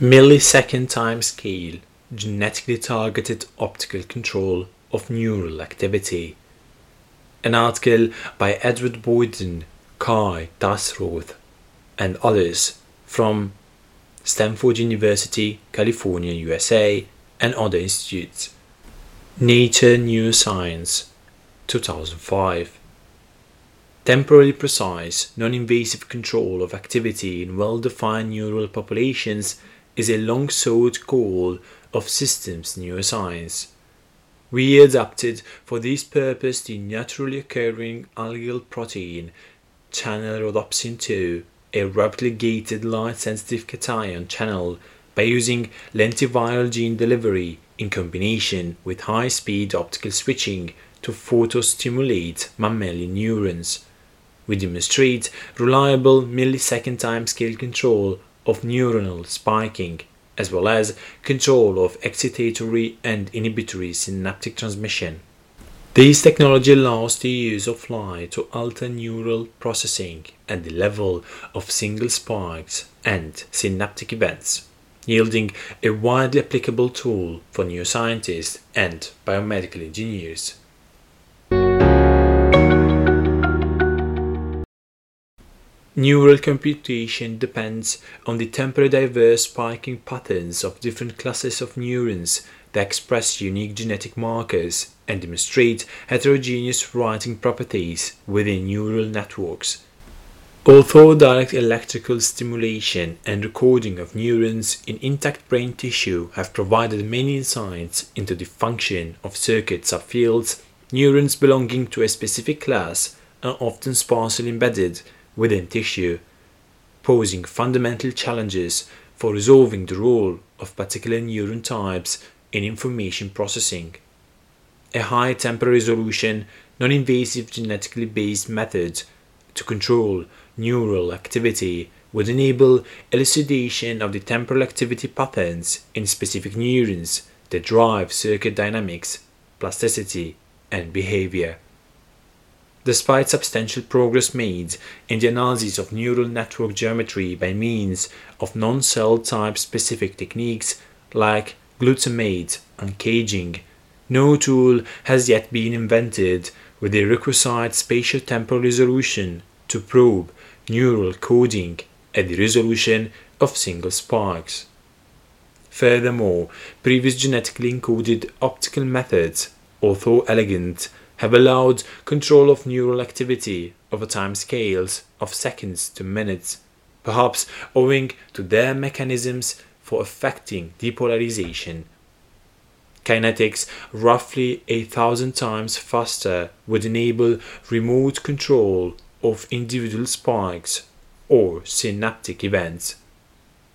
Millisecond time scale genetically targeted optical control of neural activity. An article by Edward Boyden, Kai Dassroth, and others from Stanford University, California, USA, and other institutes. Nature Neuroscience, 2005. Temporally precise, non invasive control of activity in well defined neural populations is a long sought goal of systems neuroscience. We adapted for this purpose the naturally occurring algal protein channel rhodopsin 2, a rapidly gated light sensitive cation channel, by using lentiviral gene delivery in combination with high speed optical switching to photostimulate mammalian neurons. We demonstrate reliable millisecond timescale control of neuronal spiking, as well as control of excitatory and inhibitory synaptic transmission. This technology allows the use of light to alter neural processing at the level of single spikes and synaptic events, yielding a widely applicable tool for neuroscientists and biomedical engineers. Neural computation depends on the temporally diverse spiking patterns of different classes of neurons that express unique genetic markers and demonstrate heterogeneous writing properties within neural networks. Although direct electrical stimulation and recording of neurons in intact brain tissue have provided many insights into the function of circuit subfields, neurons belonging to a specific class are often sparsely embedded within tissue, posing fundamental challenges for resolving the role of particular neuron types in information processing. A high temporal resolution, non invasive genetically based method to control neural activity would enable elucidation of the temporal activity patterns in specific neurons that drive circuit dynamics, plasticity, and behavior. Despite substantial progress made in the analysis of neural network geometry by means of non cell type specific techniques like glutamate and caging, no tool has yet been invented with the requisite spatial temporal resolution to probe neural coding at the resolution of single spikes. Furthermore, previous genetically encoded optical methods, although elegant, have allowed control of neural activity over time scales of seconds to minutes, perhaps owing to their mechanisms for affecting depolarization. Kinetics roughly a thousand times faster would enable remote control of individual spikes or synaptic events.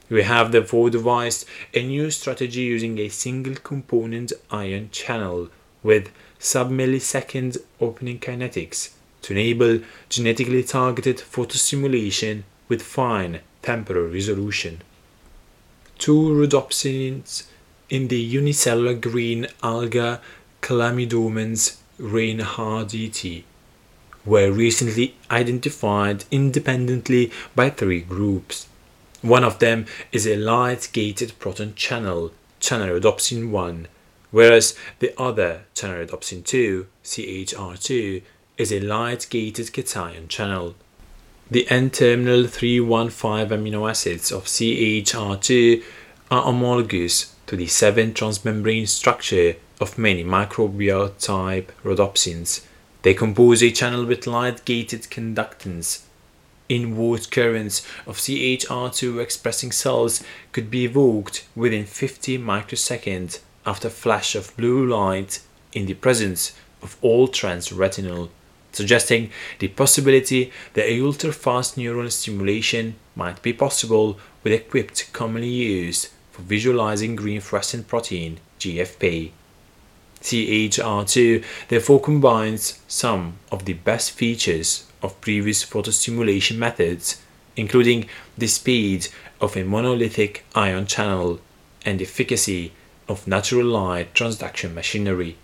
We have therefore devised a new strategy using a single component ion channel with sub-millisecond opening kinetics to enable genetically targeted photostimulation with fine temporal resolution. Two rhodopsins in the unicellular green alga Chlamydomonas reinhardtii were recently identified independently by three groups. One of them is a light-gated proton channel, channel rhodopsin 1, whereas the other channelrhodopsin 2, CHR2, is a light-gated cation channel. The N-terminal 315 amino acids of CHR2 are homologous to the 7 transmembrane structure of many microbial type rhodopsins. They compose a channel with light-gated conductance. Inward currents of CHR2 expressing cells could be evoked within 50 microseconds after flash of blue light in the presence of all trans retinal, suggesting the possibility that ultra-fast neural stimulation might be possible with equipped commonly used for visualizing green fluorescent protein GFP. CHR2 therefore combines some of the best features of previous photostimulation methods, including the speed of a monolithic ion channel and efficacy of natural light transduction machinery.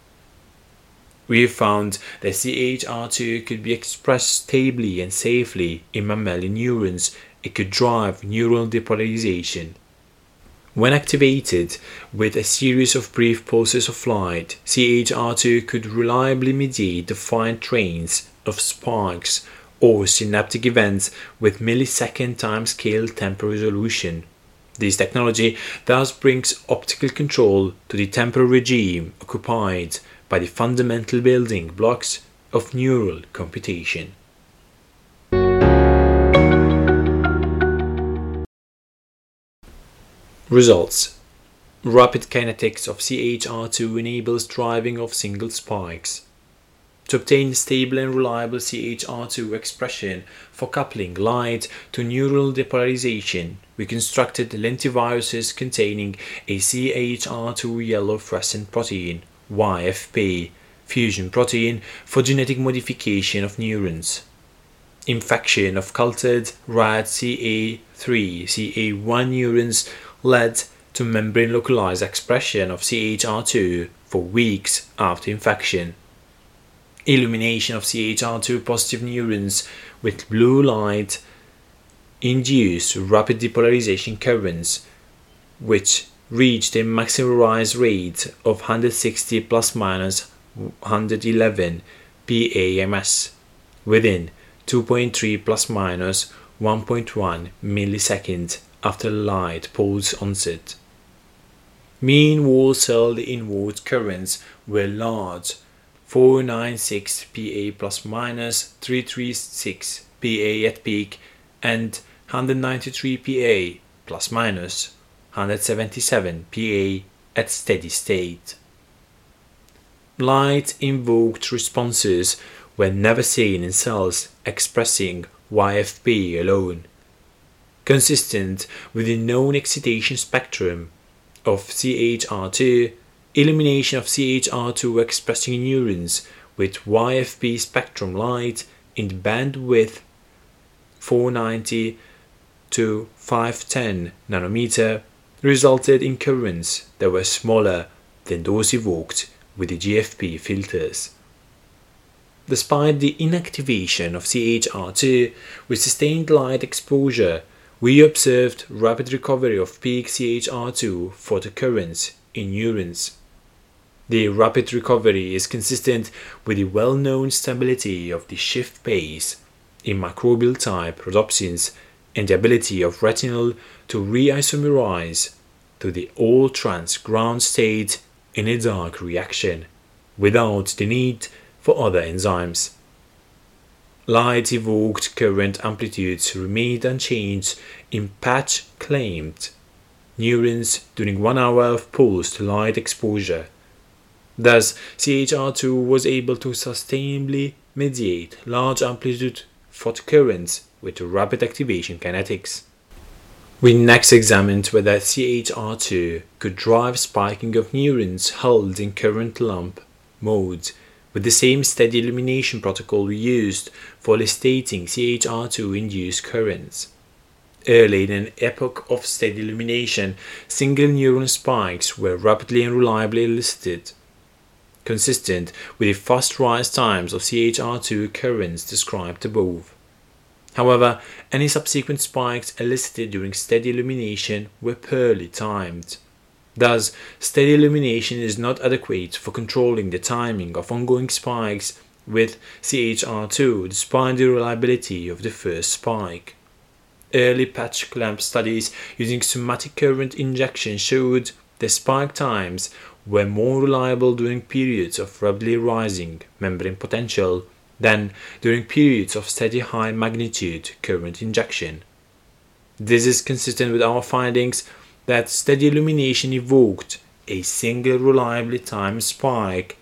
We found that CHR2 could be expressed stably and safely in mammalian neurons. It could drive neural depolarization. When activated with a series of brief pulses of light, CHR2 could reliably mediate defined trains of sparks or synaptic events with millisecond timescale temporal resolution. This technology thus brings optical control to the temporal regime occupied by the fundamental building blocks of neural computation. Results Rapid kinetics of CHR2 enables driving of single spikes. To obtain stable and reliable CHR2 expression for coupling light to neural depolarization, we constructed lentiviruses containing a CHR2 yellow fluorescent protein, YFP, fusion protein for genetic modification of neurons. Infection of cultured rat CA3, CA1 neurons led to membrane localized expression of CHR2 for weeks after infection. Illumination of CHR2 positive neurons with blue light induced rapid depolarization currents, which reached a maximized rate of 160 plus minus 111 PAMS within 2.3 plus minus 1.1 milliseconds after light pulse onset. Mean wall cell inward currents were large 496 PA plus minus 336 PA at peak and 193 PA plus minus 177 PA at steady state. Light invoked responses were never seen in cells expressing YFP alone consistent with the known excitation spectrum of CHR2, illumination of CHR2 expressing neurons with YFP spectrum light in the bandwidth 490 to 510 nanometer resulted in currents that were smaller than those evoked with the GFP filters. Despite the inactivation of CHR2 with sustained light exposure we observed rapid recovery of peak CHR2 photocurrents in neurons. The rapid recovery is consistent with the well known stability of the shift pace in microbial type rhodopsins and the ability of retinal to reisomerize to the all trans ground state in a dark reaction without the need for other enzymes. Light evoked current amplitudes remained unchanged in patch claimed neurons during one hour of pulsed light exposure. Thus, CHR2 was able to sustainably mediate large amplitude photocurrents with rapid activation kinetics. We next examined whether CHR2 could drive spiking of neurons held in current lump mode with the same steady illumination protocol we used for eliciting CHR2 induced currents. Early in an epoch of steady illumination, single neuron spikes were rapidly and reliably elicited, consistent with the fast rise times of CHR2 currents described above. However, any subsequent spikes elicited during steady illumination were poorly timed. Thus, steady illumination is not adequate for controlling the timing of ongoing spikes with CHR2 despite the reliability of the first spike. Early patch clamp studies using somatic current injection showed the spike times were more reliable during periods of rapidly rising membrane potential than during periods of steady high magnitude current injection. This is consistent with our findings that steady illumination evoked a single reliably timed spike,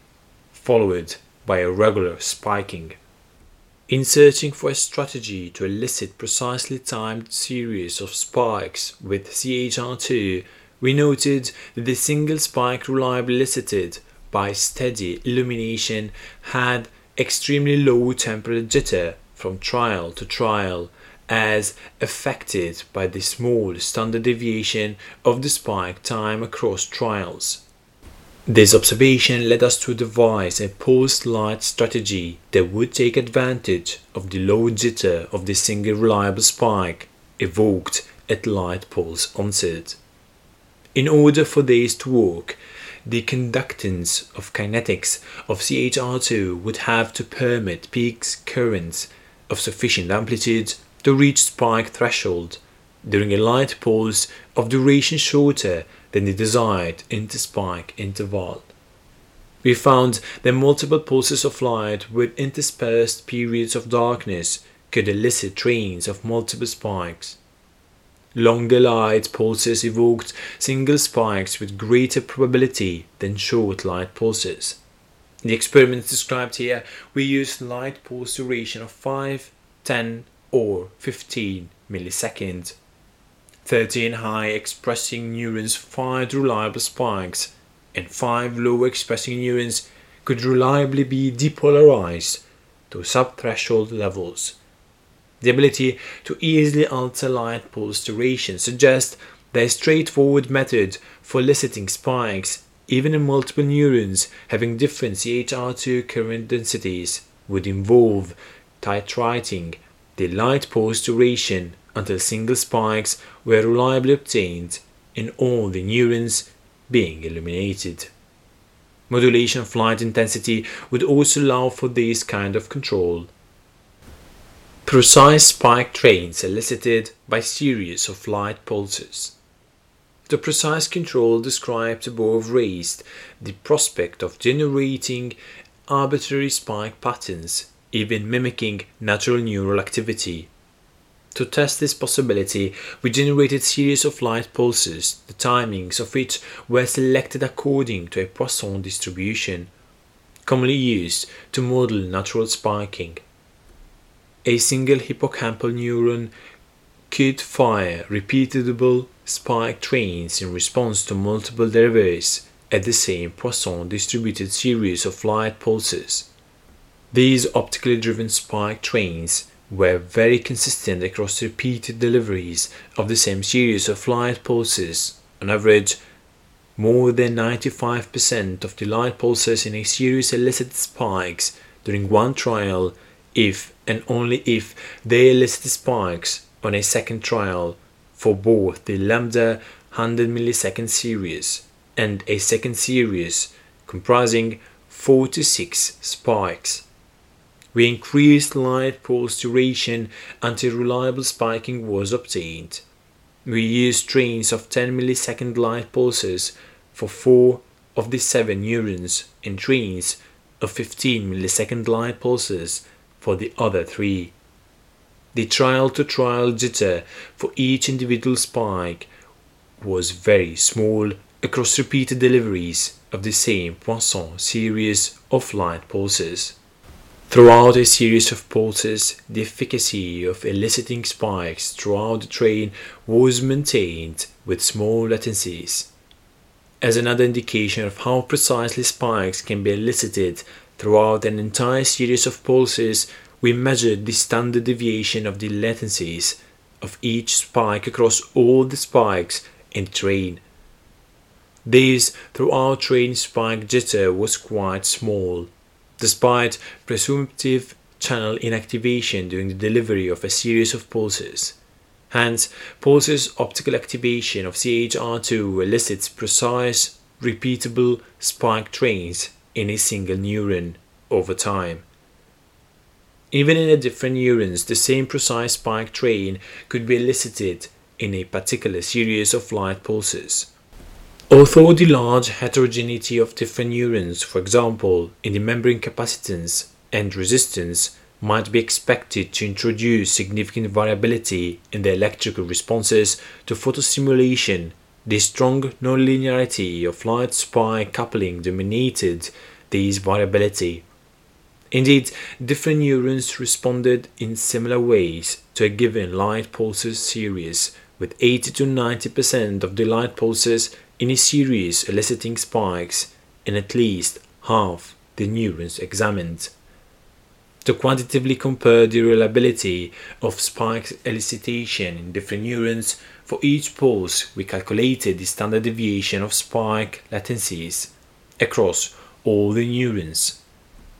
followed by a regular spiking. In searching for a strategy to elicit precisely timed series of spikes with CHR2, we noted that the single spike reliably elicited by steady illumination had extremely low temporal jitter from trial to trial as affected by the small standard deviation of the spike time across trials. This observation led us to devise a pulse light strategy that would take advantage of the low jitter of the single reliable spike evoked at light pulse onset. In order for these to work, the conductance of kinetics of CHR2 would have to permit peaks currents of sufficient amplitude to reach spike threshold during a light pulse of duration shorter than the desired interspike interval. We found that multiple pulses of light with interspersed periods of darkness could elicit trains of multiple spikes. Longer light pulses evoked single spikes with greater probability than short light pulses. In the experiments described here, we used light pulse duration of 5, 10, or 15 milliseconds. 13 high expressing neurons fired reliable spikes, and 5 low expressing neurons could reliably be depolarized to subthreshold levels. The ability to easily alter light pulse duration suggests that a straightforward method for eliciting spikes, even in multiple neurons having different CHR2 current densities, would involve titrating the light pulse duration until single spikes were reliably obtained in all the neurons being illuminated. Modulation of light intensity would also allow for this kind of control. Precise spike trains elicited by series of light pulses. The precise control described above raised the prospect of generating arbitrary spike patterns, even mimicking natural neural activity. To test this possibility, we generated series of light pulses, the timings of which were selected according to a Poisson distribution, commonly used to model natural spiking. A single hippocampal neuron could fire repeatable spike trains in response to multiple derivatives at the same Poisson distributed series of light pulses. These optically driven spike trains were very consistent across repeated deliveries of the same series of light pulses. On average, more than 95% of the light pulses in a series elicited spikes during one trial if and only if they elicited spikes on a second trial for both the lambda 100 millisecond series and a second series comprising 4 to 6 spikes. We increased light pulse duration until reliable spiking was obtained. We used trains of 10 millisecond light pulses for four of the seven neurons and trains of 15 millisecond light pulses for the other three. The trial to trial jitter for each individual spike was very small across repeated deliveries of the same Poisson series of light pulses. Throughout a series of pulses, the efficacy of eliciting spikes throughout the train was maintained with small latencies. As another indication of how precisely spikes can be elicited throughout an entire series of pulses, we measured the standard deviation of the latencies of each spike across all the spikes in the train. This throughout train spike jitter was quite small despite presumptive channel inactivation during the delivery of a series of pulses. Hence, pulses optical activation of CHR2 elicits precise, repeatable spike trains in a single neuron over time. Even in a different neurons, the same precise spike train could be elicited in a particular series of light pulses. Although the large heterogeneity of different neurons, for example, in the membrane capacitance and resistance, might be expected to introduce significant variability in the electrical responses to photostimulation, the strong nonlinearity of light spike coupling dominated this variability. Indeed, different neurons responded in similar ways to a given light pulses series, with 80 to 90% of the light pulses in a series eliciting spikes in at least half the neurons examined. To quantitatively compare the reliability of spike elicitation in different neurons, for each pulse we calculated the standard deviation of spike latencies across all the neurons.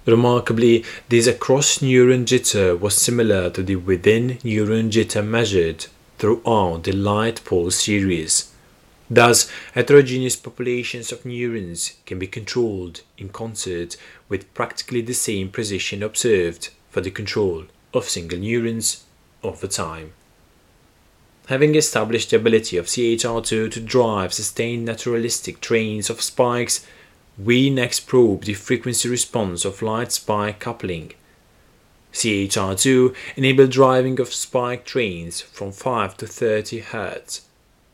Remarkably, this across neuron jitter was similar to the within neuron jitter measured throughout the light pulse series Thus, heterogeneous populations of neurons can be controlled in concert with practically the same precision observed for the control of single neurons over time. Having established the ability of CHR2 to drive sustained naturalistic trains of spikes, we next probe the frequency response of light spike coupling. CHR2 enabled driving of spike trains from 5 to 30 Hz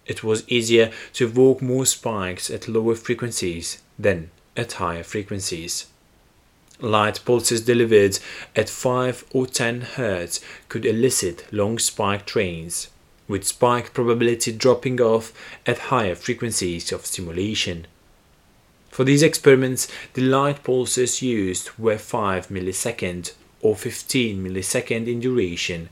it was easier to evoke more spikes at lower frequencies than at higher frequencies. Light pulses delivered at 5 or 10 Hz could elicit long spike trains, with spike probability dropping off at higher frequencies of stimulation. For these experiments, the light pulses used were 5 millisecond or 15 millisecond in duration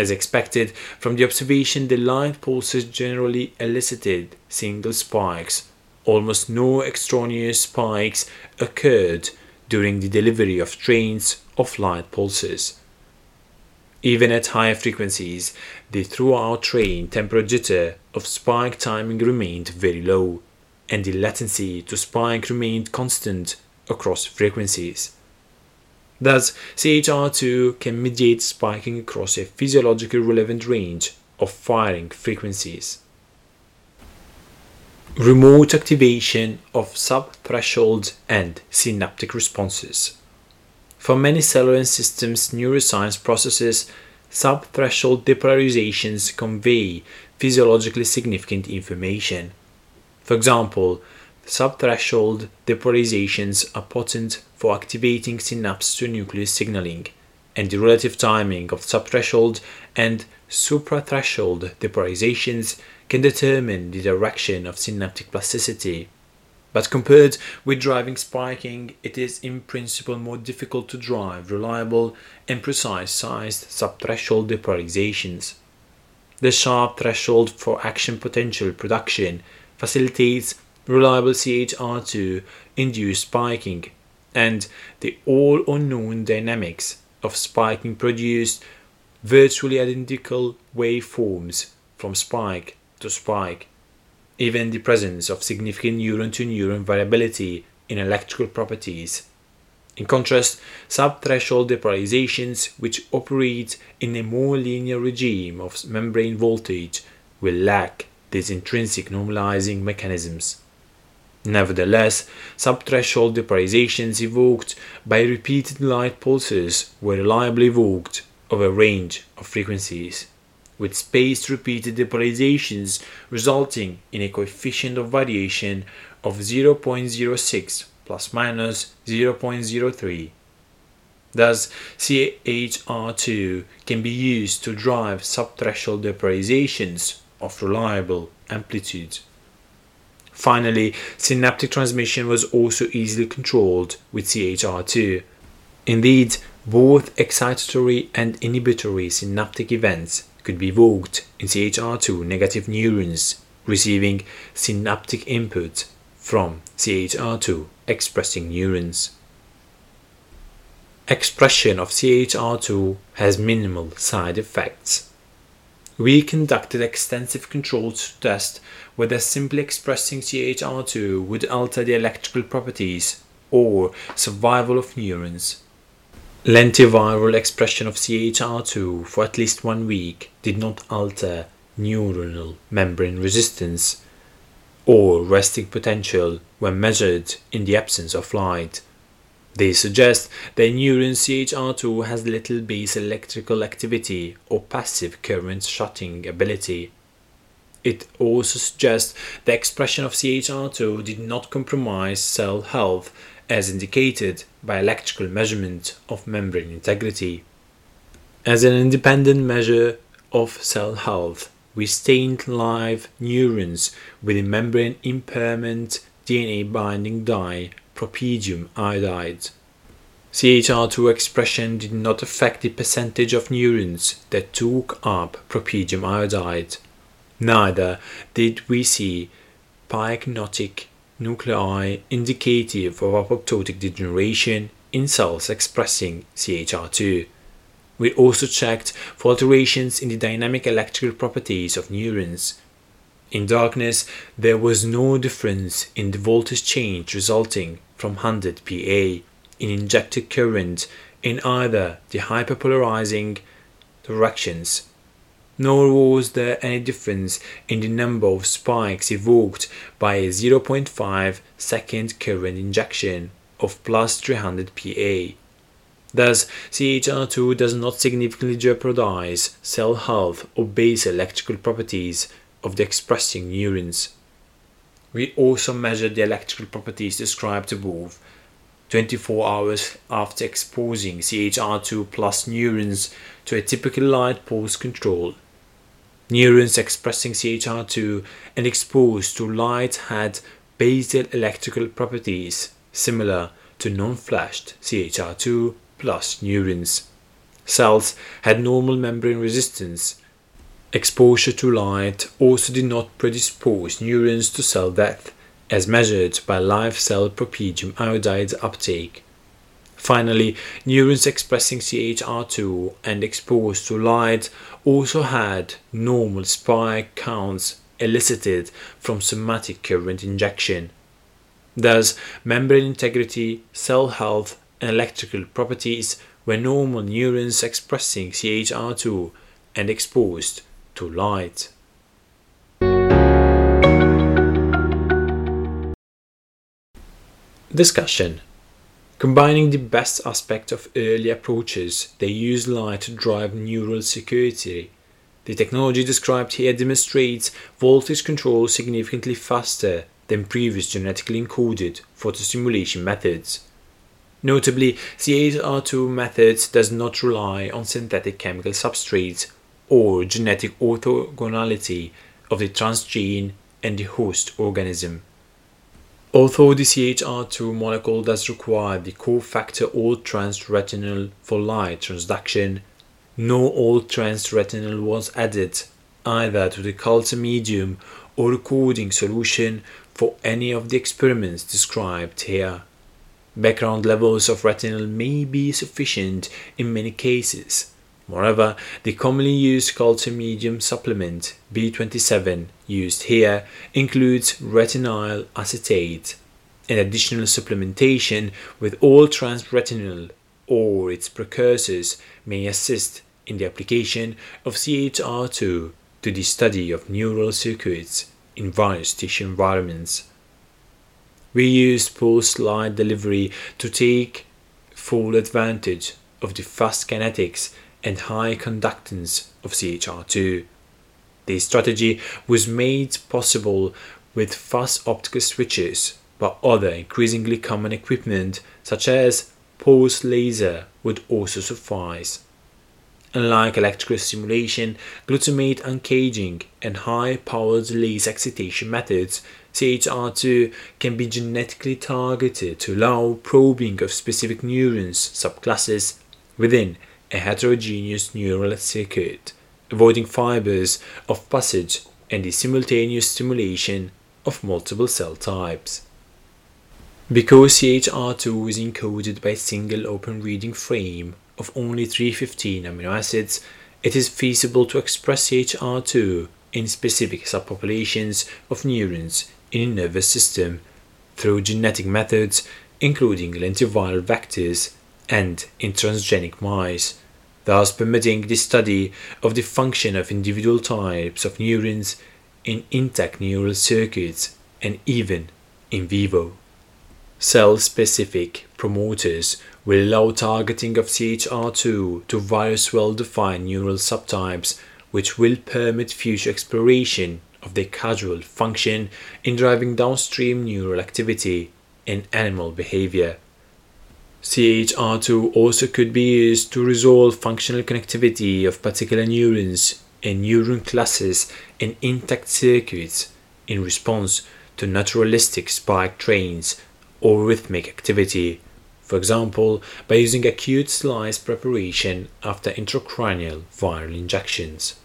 as expected from the observation, the light pulses generally elicited single spikes. Almost no extraneous spikes occurred during the delivery of trains of light pulses. Even at higher frequencies, the throughout train temperature of spike timing remained very low, and the latency to spike remained constant across frequencies. Thus, CHR2 can mediate spiking across a physiologically relevant range of firing frequencies. Remote activation of subthreshold and synaptic responses. For many cellular systems neuroscience processes, subthreshold depolarizations convey physiologically significant information. For example, subthreshold depolarizations are potent for activating synapse to nucleus signaling, and the relative timing of subthreshold and suprathreshold depolarizations can determine the direction of synaptic plasticity. But compared with driving spiking, it is in principle more difficult to drive reliable and precise sized subthreshold depolarizations. The sharp threshold for action potential production facilitates reliable CHR2 induced spiking and the all unknown dynamics of spiking produced virtually identical waveforms from spike to spike. Even the presence of significant neuron to neuron variability in electrical properties. In contrast, subthreshold depolarizations, which operate in a more linear regime of membrane voltage, will lack these intrinsic normalizing mechanisms. Nevertheless, subthreshold depolarizations evoked by repeated light pulses were reliably evoked over a range of frequencies, with spaced repeated depolarizations resulting in a coefficient of variation of 0.06 plus minus 0.03. Thus, CHR2 can be used to drive subthreshold depolarizations of reliable amplitude. Finally, synaptic transmission was also easily controlled with CHR2. Indeed, both excitatory and inhibitory synaptic events could be evoked in CHR2 negative neurons receiving synaptic input from CHR2 expressing neurons. Expression of CHR2 has minimal side effects. We conducted extensive controls to test whether simply expressing CHR2 would alter the electrical properties or survival of neurons. Lentiviral expression of CHR2 for at least one week did not alter neuronal membrane resistance or resting potential when measured in the absence of light. They suggest that neuron CHR2 has little base electrical activity or passive current shutting ability. It also suggests the expression of CHR2 did not compromise cell health as indicated by electrical measurement of membrane integrity. As an independent measure of cell health, we stained live neurons with a membrane impairment DNA binding dye propidium iodide. CHR2 expression did not affect the percentage of neurons that took up propidium iodide. Neither did we see pycnotic nuclei indicative of apoptotic degeneration in cells expressing CHR2. We also checked for alterations in the dynamic electrical properties of neurons. In darkness, there was no difference in the voltage change resulting from 100 Pa in injected current in either the hyperpolarizing directions, nor was there any difference in the number of spikes evoked by a 0.5 second current injection of plus 300 Pa. Thus, CHR2 does not significantly jeopardize cell health or base electrical properties of the expressing neurons. We also measured the electrical properties described above 24 hours after exposing CHR2 plus neurons to a typical light pulse control. Neurons expressing CHR2 and exposed to light had basal electrical properties similar to non-flashed CHR2 plus neurons. Cells had normal membrane resistance Exposure to light also did not predispose neurons to cell death, as measured by live cell propidium iodide uptake. Finally, neurons expressing CHR2 and exposed to light also had normal spike counts elicited from somatic current injection. Thus, membrane integrity, cell health, and electrical properties were normal neurons expressing CHR2 and exposed to light. Discussion Combining the best aspect of early approaches, they use light to drive neural circuitry. The technology described here demonstrates voltage control significantly faster than previous genetically encoded photostimulation methods. Notably, CHR2 methods does not rely on synthetic chemical substrates or genetic orthogonality of the transgene and the host organism. Although the CHR2 molecule does require the cofactor all trans retinal for light transduction, no all trans retinal was added either to the culture medium or recording solution for any of the experiments described here. Background levels of retinal may be sufficient in many cases, Moreover, the commonly used culture medium supplement B27 used here includes retinyl acetate. An additional supplementation with all trans retinol or its precursors may assist in the application of CHR2 to the study of neural circuits in various tissue environments. We use pulse light delivery to take full advantage of the fast kinetics and high conductance of CHR2. This strategy was made possible with fast optical switches, but other increasingly common equipment such as pulse laser would also suffice. Unlike electrical stimulation, glutamate uncaging, and high powered laser excitation methods, CHR2 can be genetically targeted to allow probing of specific neurons subclasses within a heterogeneous neural circuit, avoiding fibers of passage and the simultaneous stimulation of multiple cell types. Because CHR2 is encoded by a single open reading frame of only 315 amino acids, it is feasible to express CHR2 in specific subpopulations of neurons in the nervous system through genetic methods including lentiviral vectors and in transgenic mice, thus permitting the study of the function of individual types of neurons in intact neural circuits and even in vivo. Cell specific promoters will allow targeting of CHR2 to various well defined neural subtypes, which will permit future exploration of their causal function in driving downstream neural activity in animal behavior. CHR2 also could be used to resolve functional connectivity of particular neurons and neuron classes in intact circuits in response to naturalistic spike trains or rhythmic activity, for example, by using acute slice preparation after intracranial viral injections.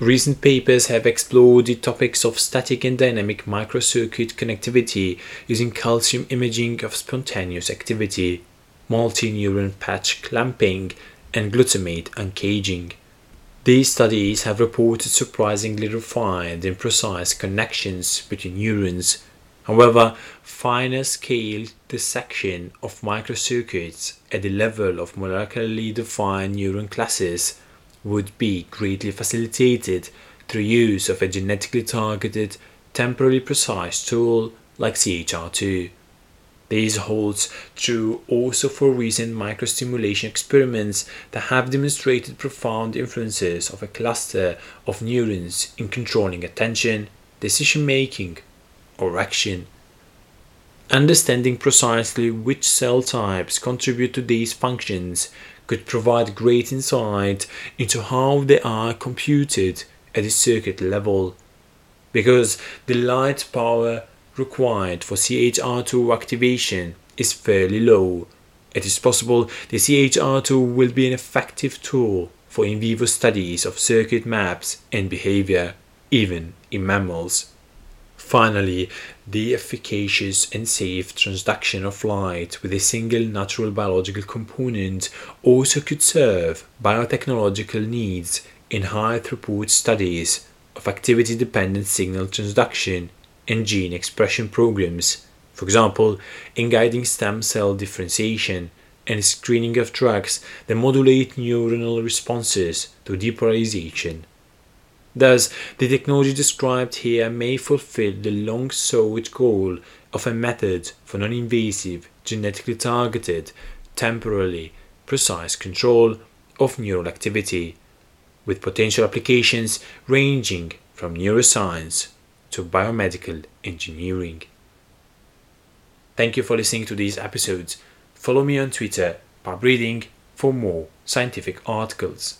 Recent papers have explored the topics of static and dynamic microcircuit connectivity using calcium imaging of spontaneous activity multi-neuron patch clamping, and glutamate uncaging. These studies have reported surprisingly refined and precise connections between neurons. However, finer scale dissection of microcircuits at the level of molecularly defined neuron classes would be greatly facilitated through use of a genetically targeted, temporally precise tool like CHR2. This holds true also for recent microstimulation experiments that have demonstrated profound influences of a cluster of neurons in controlling attention, decision making, or action. Understanding precisely which cell types contribute to these functions could provide great insight into how they are computed at the circuit level. Because the light power required for CHR2 activation is fairly low. It is possible the CHR2 will be an effective tool for in vivo studies of circuit maps and behavior, even in mammals. Finally, the efficacious and safe transduction of light with a single natural biological component also could serve biotechnological needs in high throughput studies of activity dependent signal transduction and gene expression programs, for example, in guiding stem cell differentiation and screening of drugs that modulate neuronal responses to depolarization. Thus, the technology described here may fulfill the long sought goal of a method for non invasive, genetically targeted, temporally precise control of neural activity, with potential applications ranging from neuroscience to biomedical engineering. Thank you for listening to these episodes. Follow me on Twitter, Pub Reading, for more scientific articles.